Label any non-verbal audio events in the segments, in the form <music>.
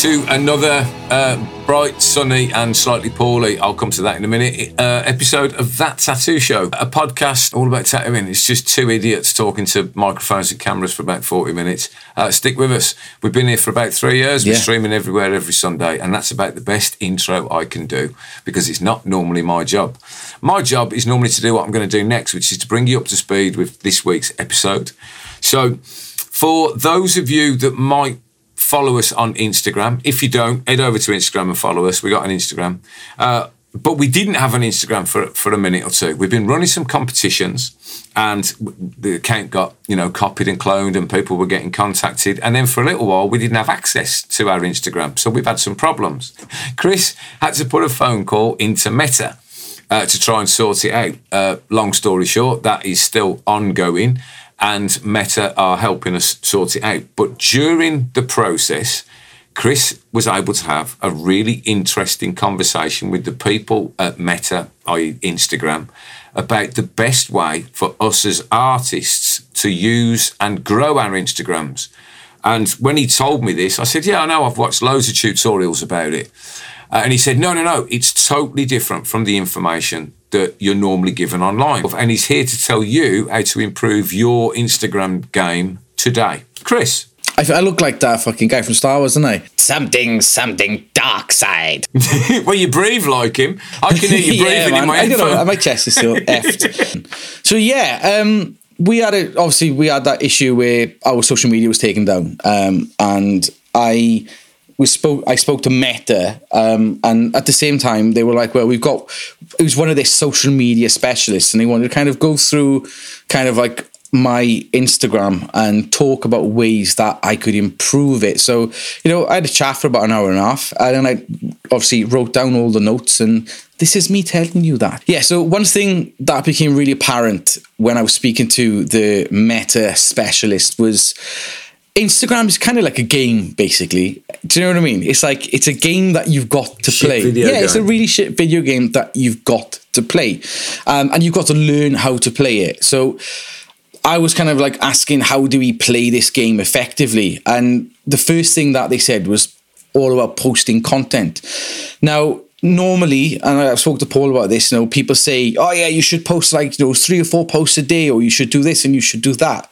to another uh, bright, sunny, and slightly poorly, I'll come to that in a minute, uh, episode of That Tattoo Show, a podcast all about tattooing. It's just two idiots talking to microphones and cameras for about 40 minutes. Uh, stick with us. We've been here for about three years. We're streaming everywhere every Sunday, and that's about the best intro I can do because it's not normally my job. My job is normally to do what I'm going to do next, which is to bring you up to speed with this week's episode. So, for those of you that might follow us on Instagram. If you don't, head over to Instagram and follow us. We got an Instagram. Uh, but we didn't have an Instagram for for a minute or two. We've been running some competitions, and the account got you know copied and cloned, and people were getting contacted. And then for a little while, we didn't have access to our Instagram, so we've had some problems. Chris had to put a phone call into Meta uh, to try and sort it out. Uh, long story short, that is still ongoing, and Meta are helping us sort it out. But during the process, Chris was able to have a really interesting conversation with the people at Meta, i.e., Instagram, about the best way for us as artists to use and grow our Instagrams. And when he told me this, I said, Yeah, I know, I've watched loads of tutorials about it. Uh, and he said, No, no, no, it's totally different from the information that you're normally given online. And he's here to tell you how to improve your Instagram game today. Chris. I, I look like that fucking guy from Star Wars, don't I? Something, something dark side. <laughs> well, you breathe like him. I can hear you <laughs> breathing in my I don't know. My chest is still <laughs> effed. So yeah, um, we had a, obviously we had that issue where our social media was taken down, um, and I we spoke. I spoke to Meta, um, and at the same time they were like, "Well, we've got." It was one of their social media specialists, and they wanted to kind of go through, kind of like my Instagram and talk about ways that I could improve it. So, you know, I had a chat for about an hour and a half, and I obviously wrote down all the notes, and this is me telling you that. Yeah, so one thing that became really apparent when I was speaking to the meta specialist was Instagram is kind of like a game, basically. Do you know what I mean? It's like it's a game that you've got to Shit play. yeah, it's a really shit video game that you've got to play, um, and you've got to learn how to play it. So I was kind of like asking, how do we play this game effectively? And the first thing that they said was all about posting content. Now, normally, and I've spoke to Paul about this, you know, people say, oh, yeah, you should post like, you know, three or four posts a day, or you should do this and you should do that.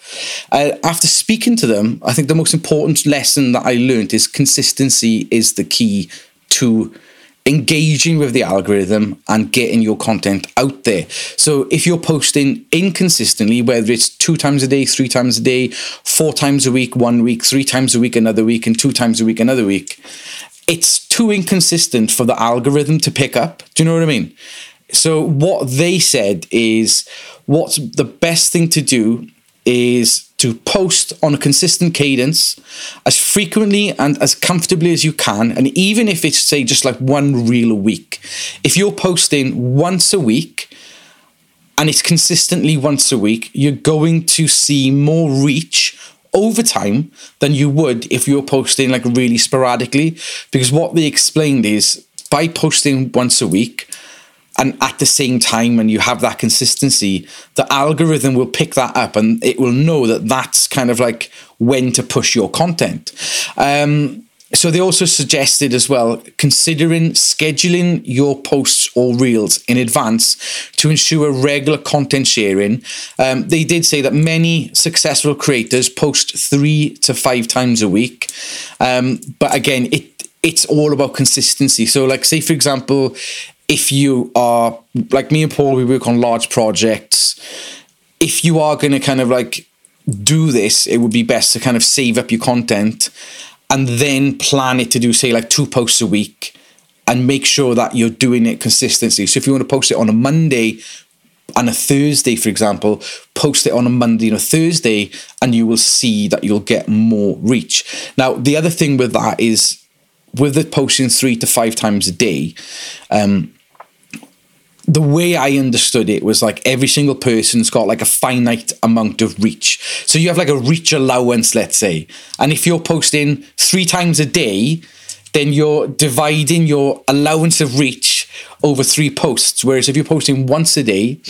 Uh, after speaking to them, I think the most important lesson that I learned is consistency is the key to engaging with the algorithm and getting your content out there. So if you're posting inconsistently, whether it's two times a day, three times a day, four times a week, one week, three times a week, another week, and two times a week, another week, it's too inconsistent for the algorithm to pick up. Do you know what I mean? So what they said is what's the best thing to do is to post on a consistent cadence as frequently and as comfortably as you can. And even if it's, say, just like one reel a week, if you're posting once a week and it's consistently once a week, you're going to see more reach over time than you would if you were posting like really sporadically. Because what they explained is by posting once a week, and at the same time and you have that consistency the algorithm will pick that up and it will know that that's kind of like when to push your content um, so they also suggested as well considering scheduling your posts or reels in advance to ensure regular content sharing um, they did say that many successful creators post three to five times a week. Um, but again it it's all about consistency. So like say for example if you are like me and Paul, we work on large projects. If you are going to kind of like do this, it would be best to kind of save up your content and then plan it to do, say, like two posts a week and make sure that you're doing it consistently. So if you want to post it on a Monday and a Thursday, for example, post it on a Monday and a Thursday, and you will see that you'll get more reach. Now, the other thing with that is with the posting three to five times a day, um, the way I understood it was like every single person's got like a finite amount of reach. So you have like a reach allowance, let's say. And if you're posting three times a day, then you're dividing your allowance of reach over three posts. Whereas if you're posting once a day,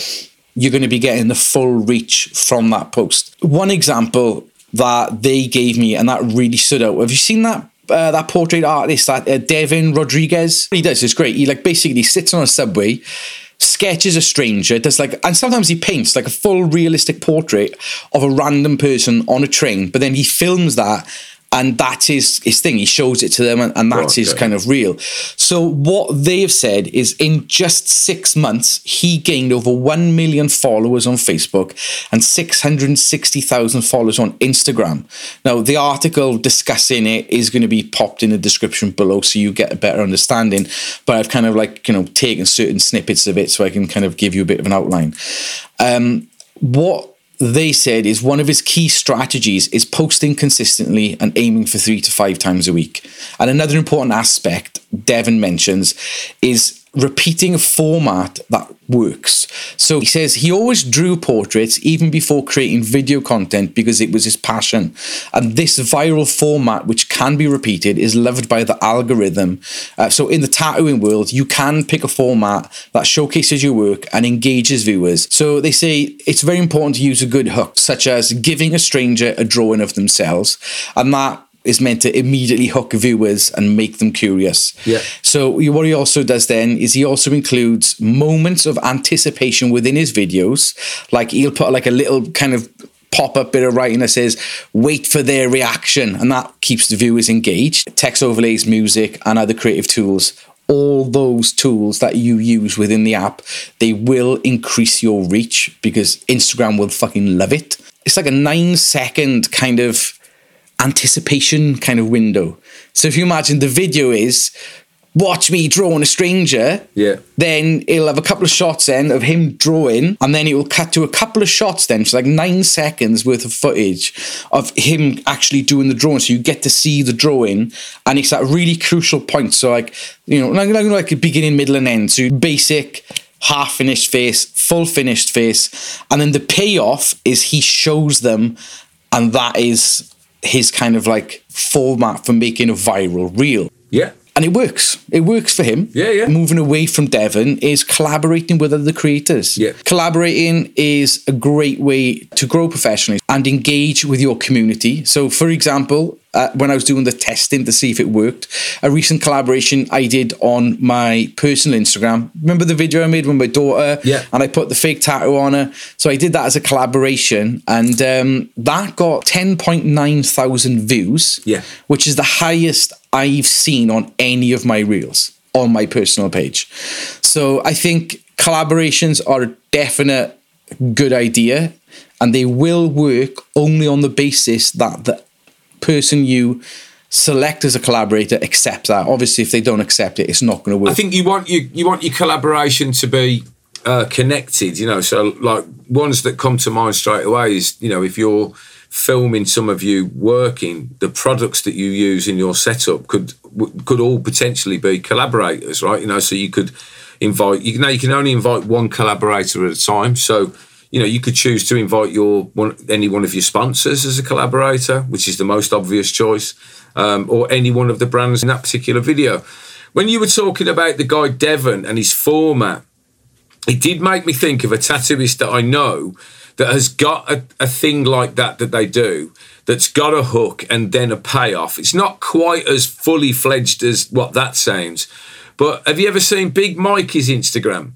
you're going to be getting the full reach from that post. One example that they gave me and that really stood out. Have you seen that uh, that portrait artist, that uh, Devon Rodriguez. He does it's great. He like basically sits on a subway, sketches a stranger, does like, and sometimes he paints like a full realistic portrait of a random person on a train. But then he films that and that's his his thing. He shows it to them, and, and that's his Okay. kind of real. So what they've said is, in just six months, he gained over one million followers on Facebook and six hundred sixty thousand followers on Instagram. Now, the article discussing it is going to be popped in the description below, so you get a better understanding. But I've kind of like you know taken certain snippets of it, so I can kind of give you a bit of an outline. Um, what they said is one of his key strategies is posting consistently and aiming for three to five times a week. And another important aspect Devon mentions is repeating a format that works. So he says he always drew portraits even before creating video content because it was his passion. And this viral format, which can be repeated, is loved by the algorithm. Uh, so in the tattooing world, you can pick a format that showcases your work and engages viewers. So they say it's very important to use a good hook, such as giving a stranger a drawing of themselves. And that is meant to immediately hook viewers and make them curious. Yeah. So what he also does then is he also includes moments of anticipation within his videos. Like he'll put like a little kind of pop up bit of writing that says wait for their reaction and that keeps the viewers engaged. Text overlays, music and other creative tools. All those tools that you use within the app, they will increase your reach because Instagram will fucking love it. It's like a nine second kind of anticipation kind of window. So if you imagine the video is watch me drawing a stranger, Yeah. then it'll have a couple of shots then of him drawing, and then it will cut to a couple of shots then, so like nine seconds worth of footage of him actually doing the drawing. So you get to see the drawing, and it's that really crucial point. So like you know, like, like, like a beginning, middle, and end. So basic. Half finished face, full finished face, and then the payoff is he shows them, and that is his kind of like format for making a viral reel. Yeah. And it works. It works for him. Yeah, yeah. Moving away from Devon is collaborating with other creators. Yeah. Collaborating is a great way to grow professionally and engage with your community. So, for example, uh, when I was doing the testing to see if it worked, a recent collaboration I did on my personal Instagram. Remember the video I made with my daughter? Yeah. And I put the fake tattoo on her. So I did that as a collaboration, and um, that got 10.9 thousand views Yeah. which is the highest I've seen on any of my reels on my personal page. So I think collaborations are a definite good idea and they will work only on the basis that the person you select as a collaborator accepts that. Obviously, if they don't accept it, it's not going to work. I think you want you you want your collaboration to be uh, connected. You know, so like ones that come to mind straight away is you know if you're filming some of you working, the products that you use in your setup could could all potentially be collaborators, right? You know, so you could invite you know you can only invite one collaborator at a time. So you know you could choose to invite your one any one of your sponsors as a collaborator, which is the most obvious choice, um, or any one of the brands in that particular video. When you were talking about the guy Devon and his format, it did make me think of a tattooist that I know that has got a, a thing like that that they do that's got a hook and then a payoff. It's not quite as fully fledged as what that sounds. But have you ever seen Big Mikey's Instagram?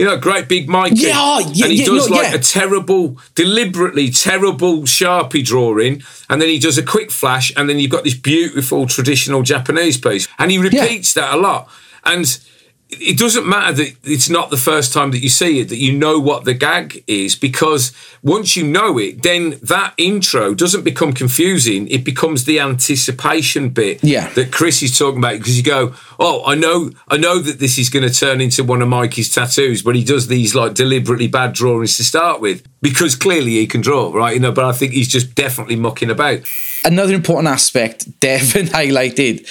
You know, great big Mikey. Yeah, oh, yeah, and he yeah, does no, like yeah. a terrible, deliberately terrible Sharpie drawing, and then he does a quick flash, and then you've got this beautiful traditional Japanese piece. And he repeats that a lot. And it doesn't matter that it's not the first time that you see it, that you know what the gag is, because once you know it, then that intro doesn't become confusing. It becomes the anticipation bit Yeah. that Chris is talking about because you go, oh, I know, I know that this is going to turn into one of Mikey's tattoos, but he does these like deliberately bad drawings to start with because clearly he can draw, right? You know, but I think he's just definitely mucking about. Another important aspect <laughs> Devon highlighted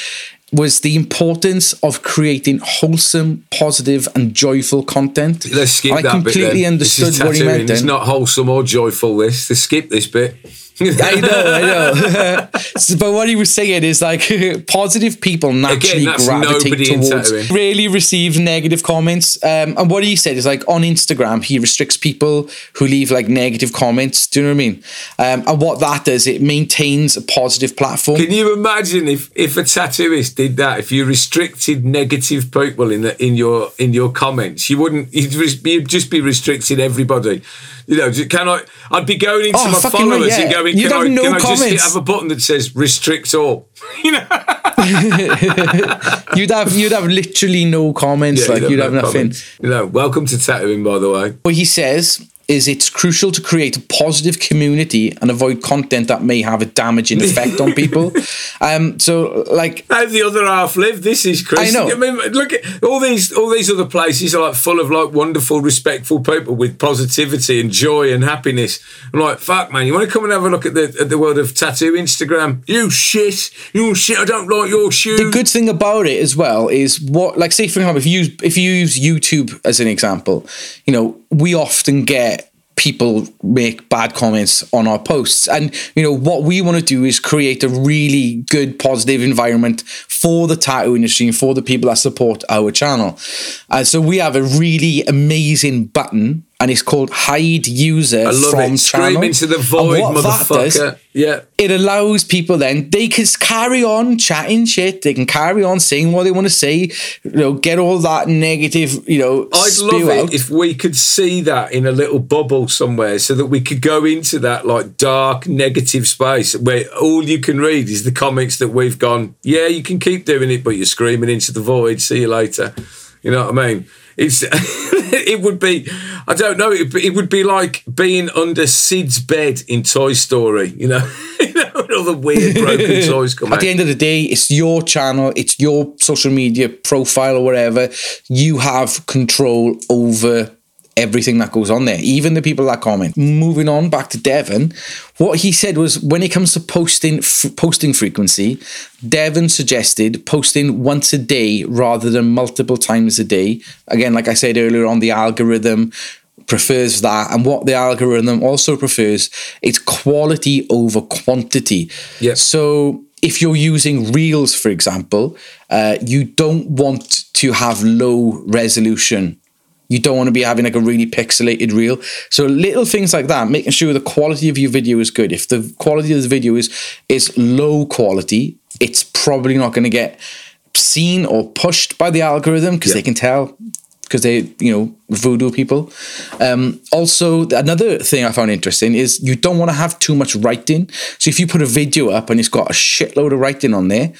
was the importance of creating wholesome, positive, and joyful content. Let's skip I that bit. completely then. This is understood what he meant. It's not wholesome or joyful. This, let's skip this bit. <laughs> I know, I know. <laughs> But what he was saying is like <laughs> positive people naturally that's gravitate towards really receive negative comments. Um, and what he said is like on Instagram, he restricts people who leave like negative comments. Do you know what I mean? Um, and what that does, it maintains a positive platform. Can you imagine if, if a tattooist did that? If you restricted negative people in the in your in your comments, you wouldn't. You'd, you'd just be restricting everybody. You know, can I? I'd be going into Oh, my fucking right, followers and yeah. Going, You'd have I, no can I just comments. have a button that says restrict all? <laughs> you know, <laughs> you'd have you'd have literally no comments. like you'd you'd have no nothing. comments. You know, welcome to tattooing, by the way. What he says is it's crucial to create a positive community and avoid content that may have a damaging effect on people. <laughs> Um, so like How the other half live? This is crazy. I know. mean, look at all these all these other places are like full of like wonderful, respectful people with positivity and joy and happiness. I'm like, fuck, man, you want to come and have a look at the at the world of tattoo Instagram? You shit, you shit. I don't like your shoes. the good thing about it as well is what like say for example if you use if you use YouTube as an example, you know, we often get people make bad comments on our posts. And you know what we want to do is create a really good positive environment for the tattoo industry and for the people that support our channel. And so we have a really amazing button and it's called hide user I love from it. Scream channel into the void, that does, motherfucker. Yeah. it allows people then they can carry on chatting shit. They can carry on saying what they want to say. You know, get all that negative. You know, I'd love it if we could see that in a little bubble somewhere so that we could go into that like dark negative space where all you can read is the comments that we've gone, yeah, you can keep doing it, but you're screaming into the void. See you later. You know what I mean? It's <laughs> it would be I don't know it, it would be like being under Sid's bed in Toy Story. You know, <laughs> you know all the weird broken <laughs> toys come At out. the end of the day, it's your channel, it's your social media profile or whatever. You have control over everything that goes on there, even the people that comment. Moving on back to Devon, what he said was when it comes to posting f- posting frequency, Devon suggested posting once a day rather than multiple times a day. Again, like I said earlier on, the algorithm prefers that and what the algorithm also prefers it's quality over quantity Yep. so if you're using reels for example uh, you don't want to have low resolution you don't want to be having like a really pixelated reel. So little things like that making sure the quality of your video is good. If the quality of the video is is low quality it's probably not going to get seen or pushed by the algorithm because Yeah. they can tell because they you know voodoo people. Um, also another thing i found interesting is you don't want to have too much writing. So if you put a video up and it's got a shitload of writing on there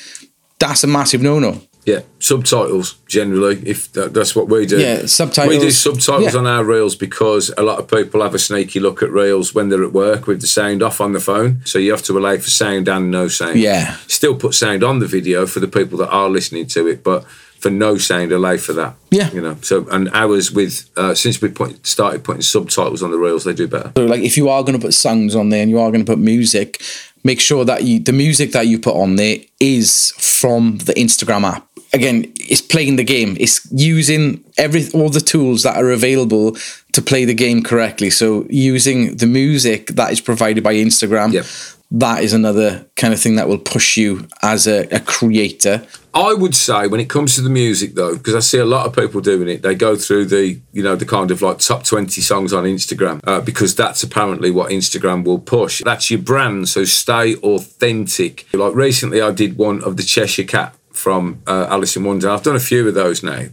that's a massive no-no Yeah, subtitles generally. If that, that's what we do. Yeah, subtitles. We do subtitles Yeah. on our reels because a lot of people have a sneaky look at reels when they're at work with the sound off on the phone. So you have to allow for sound and no sound. Yeah. Still put sound on the video for the people that are listening to it, but for no sound, allow for that. Yeah. You know. So and ours with uh, since we put, started putting subtitles on the reels, they do better. So, like, if you are going to put songs on there and you are going to put music, make sure that you the music that you put on there is from the Instagram app. Again, it's playing the game. It's using every all the tools that are available to play the game correctly. So, using the music that is provided by Instagram. Yep. That is another kind of thing that will push you as a, a creator. I would say when it comes to the music though, because I see a lot of people doing it, they go through the you know the kind of like top twenty songs on Instagram uh, because that's apparently what Instagram will push. That's your brand, so stay authentic. Like recently, I did one of the Cheshire Cat from uh, Alice in Wonderland. I've done a few of those now.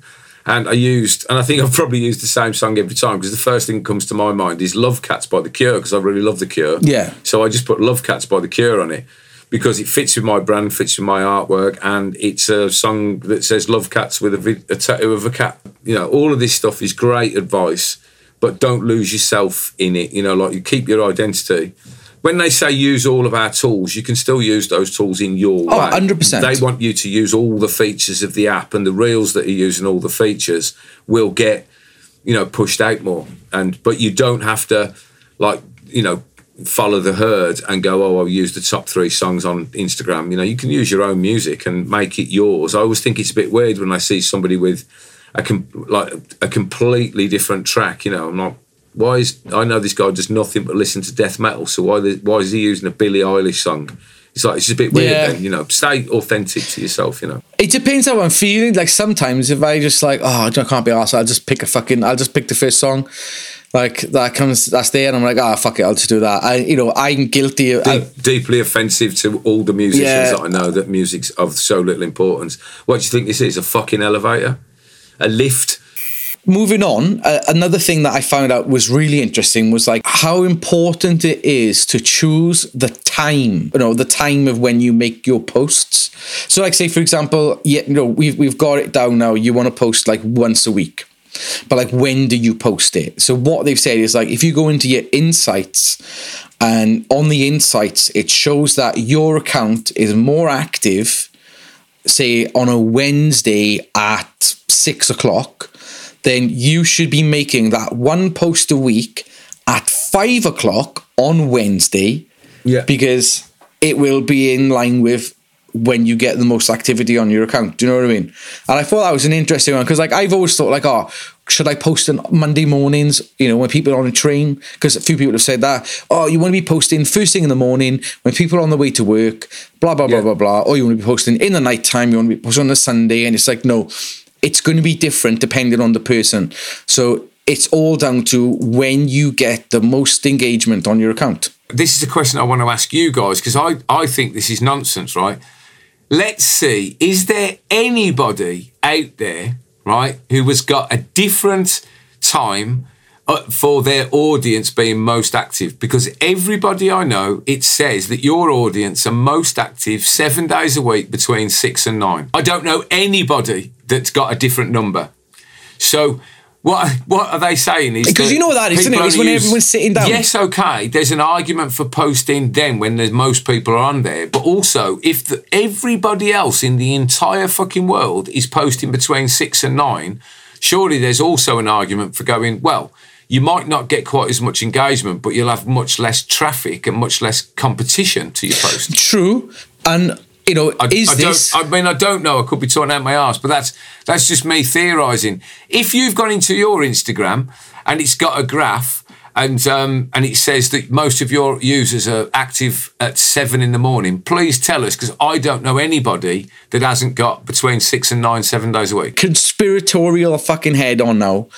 And I used, and I think I've probably used the same song every time because the first thing that comes to my mind is Love Cats by The Cure because I really love The Cure. Yeah. So I just put Love Cats by The Cure on it because it fits with my brand, fits with my artwork, and it's a song that says Love Cats with a, vid- a tattoo of a cat. You know, all of this stuff is great advice, but don't lose yourself in it. You know, like you keep your identity. When they say use all of our tools, you can still use those tools in your Oh, way. 100%. They want you to use all the features of the app, and the reels that are using all the features will get you know pushed out more and but you don't have to like you know follow the herd and go oh i'll use the top three songs on instagram you know you can use your own music and make it yours i always think it's a bit weird when i see somebody with a com- like a completely different track you know i'm not why is I know this guy does nothing but listen to death metal. So why why is he using a Billie Eilish song? It's like it's just a bit weird. Yeah. Then you know, stay authentic to yourself. You know. It depends how I'm feeling. Like sometimes if I just like, oh, I can't be arsed, I'll just pick a fucking, I'll just pick the first song. Like that comes, that's there, and I'm like, ah, fuck it, I'll just do that. I, you know, I'm guilty. Of, Deep, deeply offensive to all the musicians Yeah. that I know that music's of so little importance. What do you think this is? A fucking elevator? A lift? Moving on, uh, another thing that I found out was really interesting was like how important it is to choose the time, you know, the time of when you make your posts. So, like, say for example, yeah, you know, we've we've got it down now. You want to post like once a week, but like when do you post it? So, what they've said is like if you go into your insights. And on the insights, it shows that your account is more active say on a Wednesday at six o'clock, then you should be making that one post a week at five o'clock on Wednesday. Yeah. Because it will be in line with when you get the most activity on your account. Do you know what I mean? And I thought that was an interesting one because like I've always thought like, oh, should I post on Monday mornings, you know, when people are on a train? Because a few people have said that. Oh, you want to be posting first thing in the morning when people are on the way to work, blah, blah, blah, Yeah. blah, blah. Or you want to be posting in the night time, you want to be posting on a Sunday. And it's like, no, it's going to be different depending on the person. So it's all down to when you get the most engagement on your account. This is a question I want to ask you guys because I, I think this is nonsense, right? Let's see, is there anybody out there, right, who has got a different time uh, for their audience being most active? Because everybody I know, it says that your audience are most active seven days a week between six and nine. I don't know anybody that's got a different number. So what what are they saying is Because you know that is, isn't it? It's when everyone's sitting down. Yes, okay. There's an argument for posting then when there's most people are on there, but also if the, everybody else in the entire fucking world is posting between six and nine, surely there's also an argument for going well. You might not get quite as much engagement, but you'll have much less traffic and much less competition to your post. True. And, you know, I, is I this. I mean, I don't know. I could be talking out my ass, but that's that's just me theorising. If you've gone into your Instagram and it's got a graph and um, and it says that most of your users are active at seven in the morning, please tell us because I don't know anybody that hasn't got between six and nine, seven days a week. conspiratorial fucking head on now.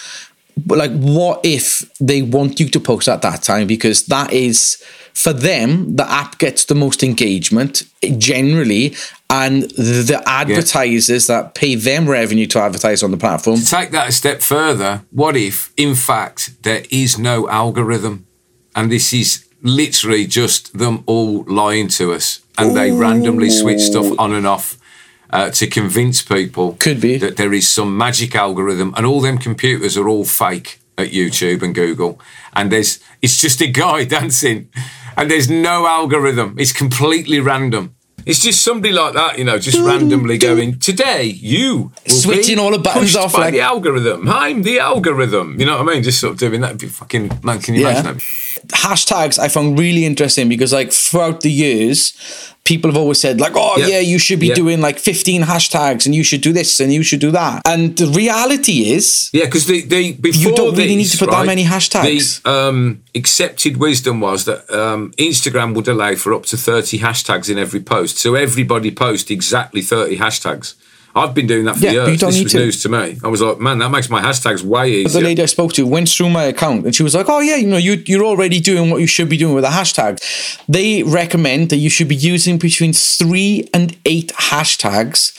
But like, what if they want you to post at that time? Because that is for them, the app gets the most engagement generally, and the advertisers that pay them revenue to advertise on the platform. Take that a step further. What if, in fact, there is no algorithm, and this is literally just them all lying to us, and they randomly switch stuff on and off uh, to convince people Could be. that there is some magic algorithm, and all them computers are all fake at YouTube and Google, and there's it's just a guy <laughs> dancing, and there's no algorithm. It's completely random. It's just somebody like that, you know, just randomly going. Today, you Switching all the buttons off by like- the algorithm. I'm the algorithm. You know what I mean? Just sort of doing that. Be fucking man. Can you Yeah. imagine that? Hashtags I found really interesting because like throughout the years, people have always said like, oh Yeah. yeah, you should be doing like 15 hashtags and you should do this and you should do that. And the reality is Yeah, because they, the before don't really need to put that many hashtags. The um, accepted wisdom was that um, Instagram would allow for up to thirty hashtags in every post, so everybody post exactly thirty hashtags. I've been doing that for Yeah, but you years. don't This need was to. news to me. I was like, man, that makes my hashtags way easier. the lady I spoke to went through my account and she was like, "Oh yeah, you know, you you're already doing what you should be doing with a hashtag." They recommend that you should be using between three and eight hashtags,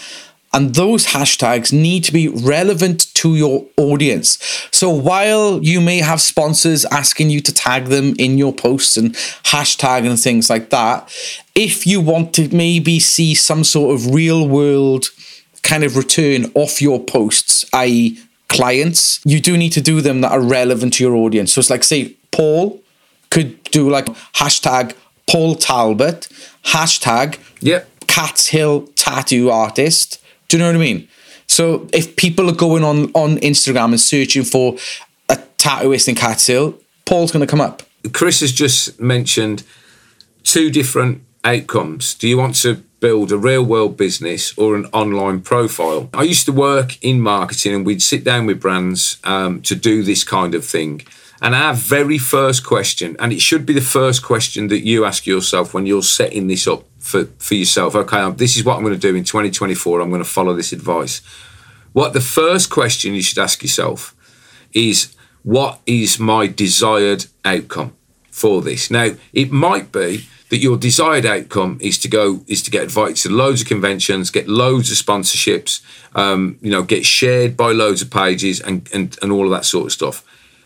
and those hashtags need to be relevant to your audience. So while you may have sponsors asking you to tag them in your posts and hashtag and things like that, if you want to maybe see some sort of real world kind of return off your posts, i.e., clients, you do need to do them that are relevant to your audience. So it's like, say, Paul could do like hashtag Paul Talbot, hashtag Yep. Cats Hill tattoo artist. Do you know what I mean? So if people are going on on Instagram and searching for a tattooist in Cats Hill, Paul's going to come up. Chris has just mentioned two different outcomes. Do you want to build a real world business or an online profile? I used to work in marketing and we'd sit down with brands um, to do this kind of thing. And our very first question, and it should be the first question that you ask yourself when you're setting this up for, for yourself. Okay, this is what I'm going to do in 2024. I'm going to follow this advice. What the first question you should ask yourself is what is my desired outcome for this? Now, it might be that your desired outcome is to go is to get invited to loads of conventions, get loads of sponsorships, um, you know, get shared by loads of pages and and, and all of that sort of stuff.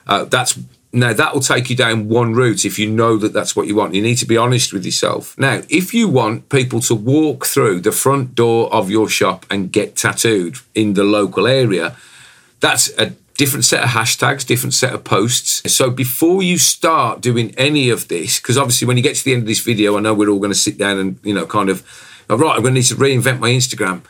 Uh, that's now that will take you down one route if you know that that's what you want. You need to be honest with yourself. Now, if you want people to walk through the front door of your shop and get tattooed in the local area, that's a different set of hashtags, different set of posts. So before you start doing any of this, because obviously when you get to the end of this video, I know we're all going to sit down and, you know, kind of, all right, I'm going to need to reinvent my Instagram.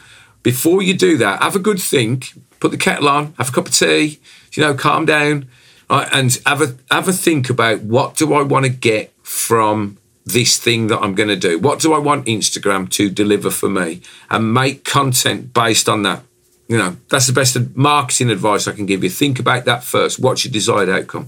Before you do that, have a good think, put the kettle on, have a cup of tea, you know, calm down, right, and have a have a think about what do I want to get from this thing that I'm going to do? What do I want Instagram to deliver for me? And make content based on that you know, that's the best marketing advice I can give you. Think about that first. What's your desired outcome?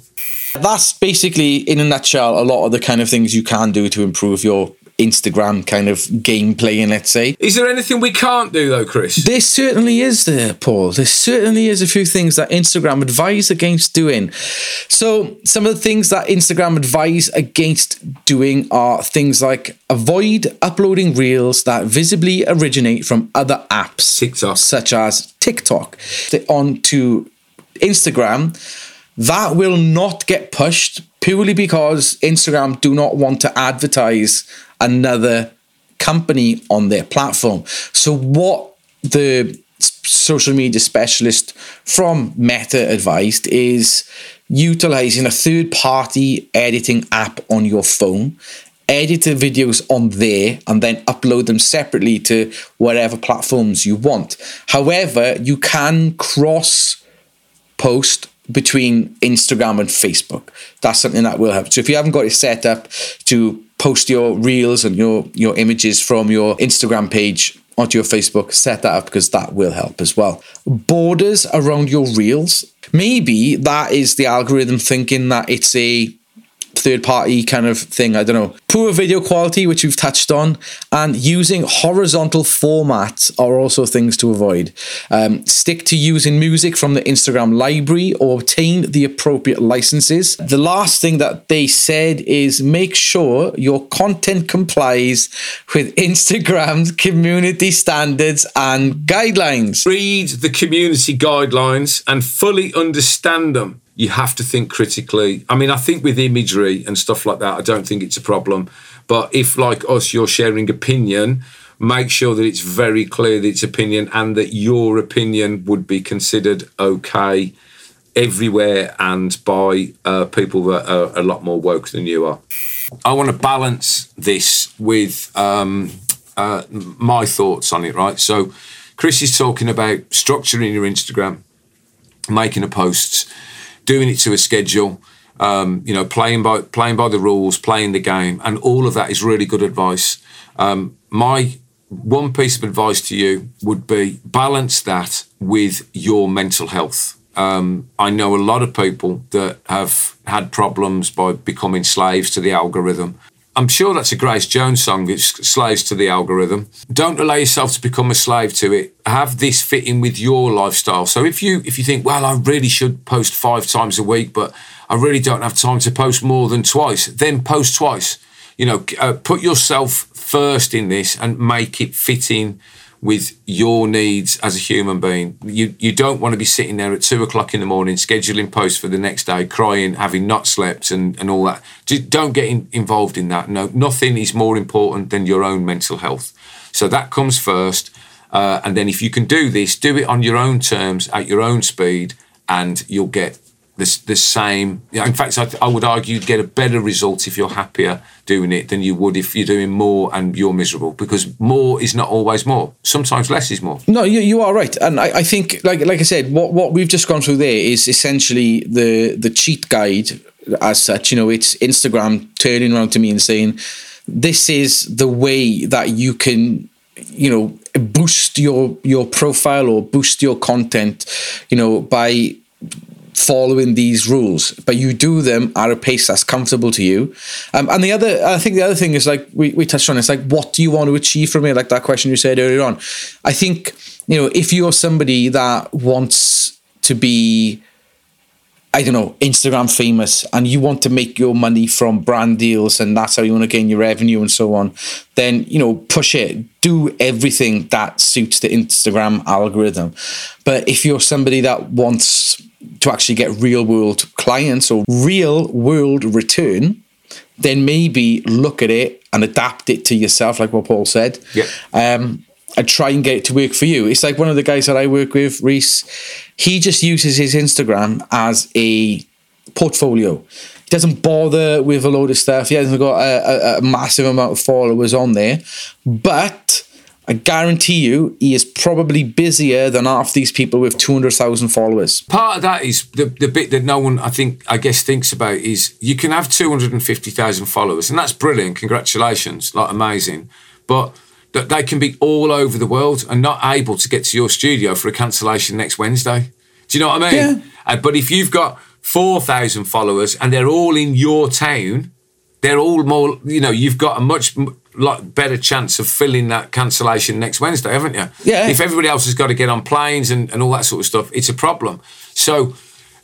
That's basically, in a nutshell, a lot of the kind of things you can do to improve your Instagram kind of gameplay, let's say. Is there anything we can't do though, Chris? There certainly is there, Paul. There certainly is a few things that Instagram advise against doing. So some of the things that Instagram advise against doing are things like avoid uploading reels that visibly originate from other apps, TikTok. such as TikTok, onto Instagram. That will not get pushed purely because Instagram do not want to advertise another company on their platform. So, what the social media specialist from Meta advised is utilizing a third party editing app on your phone. Edit the videos on there and then upload them separately to whatever platforms you want. However, you can cross post between Instagram and Facebook. That's something that will help. So if you haven't got it set up to post your reels and your your images from your Instagram page onto your Facebook, set that up because that will help as well. Borders around your reels. Maybe that is the algorithm thinking that it's a third party kind of thing. I don't know. Poor video quality, which we've touched on, and using horizontal formats are also things to avoid. Um, stick to using music from the Instagram library or obtain the appropriate licenses. The last thing that they said is make sure your content complies with <laughs> Instagram's community standards and guidelines. Read the community guidelines and fully understand them you have to think critically. I mean, I think with imagery and stuff like that, I don't think it's a problem. But if, like us, you're sharing opinion, make sure that it's very clear that it's opinion and that your opinion would be considered okay everywhere and by uh, people that are a lot more woke than you are. I want to balance this with um, uh, my thoughts on it, right? So, Chris is talking about structuring your Instagram, making a posts doing it to a schedule, um, you know, playing by playing by the rules, playing the game, and all of that is really good advice. Um, my one piece of advice to you would be balance that with your mental health. Um, I know a lot of people that have had problems by becoming slaves to the algorithm. I'm sure that's a Grace Jones song. It's slaves to the algorithm. Don't allow yourself to become a slave to it. Have this fit in with your lifestyle. So if you if you think, well, I really should post five times a week, but I really don't have time to post more than twice, then post twice. You know, uh, put yourself first in this and make it fit in with your needs as a human being. You you don't want to be sitting there at two o'clock in the morning scheduling posts for the next day, crying, having not slept, and, and all that. Just don't get in, involved in that. No, nothing is more important than your own mental health. So that comes first, uh, and then if you can do this, do it on your own terms, at your own speed, and you'll get the, the same. In fact, I, I would argue you'd get a better result if you're happier doing it than you would if you're doing more and you're miserable because more is not always more. Sometimes less is more. No, you, you are right. And I, I think, like like I said, what, what we've just gone through there is essentially the, the cheat guide as such. You know, it's Instagram turning around to me and saying, this is the way that you can you know boost your your profile or boost your content you know by following these rules, but you do them at a pace that's comfortable to you. Um, and the other, I think the other thing is like we, we touched on, it's like, what do you want to achieve from it? Like that question you said earlier on. I think, you know, if you're somebody that wants to be, I don't know, Instagram famous and you want to make your money from brand deals and that's how you want to gain your revenue and so on, then, you know, push it. Do everything that suits the Instagram algorithm. But if you're somebody that wants to actually get real world clients or real world return, then maybe look at it and adapt it to yourself, like what Paul said. Yeah. Um, and try and get it to work for you. It's like one of the guys that I work with, Reese. He just uses his Instagram as a portfolio. He doesn't bother with a load of stuff. He hasn't got a, a, a massive amount of followers on there, but I guarantee you, he is probably busier than half these people with two hundred thousand followers. Part of that is the, the bit that no one, I think, I guess, thinks about is you can have 250,000 followers, and that's brilliant. Congratulations, like amazing. But that they can be all over the world and not able to get to your studio for a cancellation next Wednesday. Do you know what I mean? Yeah. Uh, but if you've got 4,000 followers and they're all in your town, they're all more, you know, you've got a much like better chance of filling that cancellation next Wednesday, haven't you? Yeah. If everybody else has got to get on planes and, and all that sort of stuff, it's a problem. So,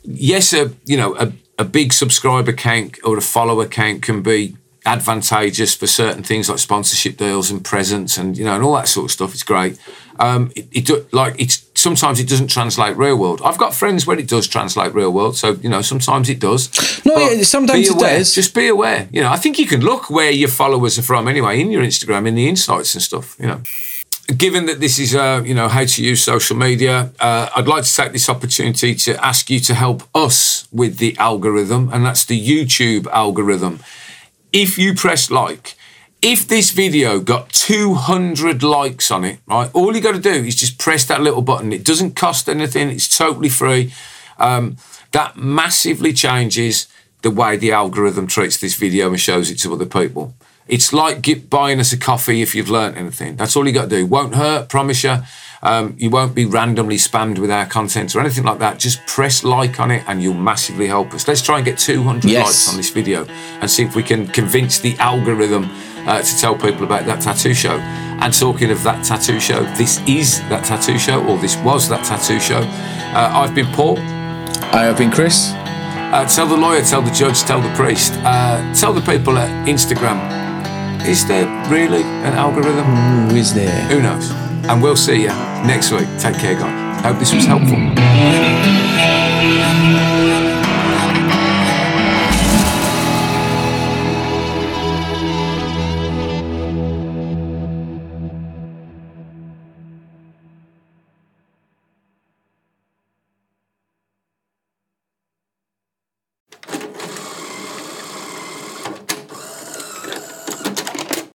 yes, a you know a, a big subscriber count or a follower count can be advantageous for certain things like sponsorship deals and presents and you know and all that sort of stuff. It's great. Um, it, it like it's sometimes it doesn't translate real world. I've got friends where it does translate real world, so you know sometimes it does. No, yeah, sometimes it aware, does. Just be aware. You know, I think you can look where your followers are from anyway in your Instagram, in the insights and stuff. You know given that this is uh, you know how to use social media uh, i'd like to take this opportunity to ask you to help us with the algorithm and that's the youtube algorithm if you press like if this video got 200 likes on it right all you got to do is just press that little button it doesn't cost anything it's totally free um, that massively changes the way the algorithm treats this video and shows it to other people it's like get, buying us a coffee if you've learnt anything. That's all you got to do. Won't hurt, promise you. Um, you won't be randomly spammed with our content or anything like that. Just press like on it and you'll massively help us. Let's try and get 200 Yes. likes on this video and see if we can convince the algorithm uh, to tell people about that tattoo show. And talking of that tattoo show, this is that tattoo show, or this was that tattoo show. Uh, I've been Paul. I have been Chris. Uh, tell the lawyer, tell the judge, tell the priest, uh, tell the people at Instagram. Is there really an algorithm? Who is there? Who knows? And we'll see you next week. Take care, guys. Hope this was helpful. <laughs>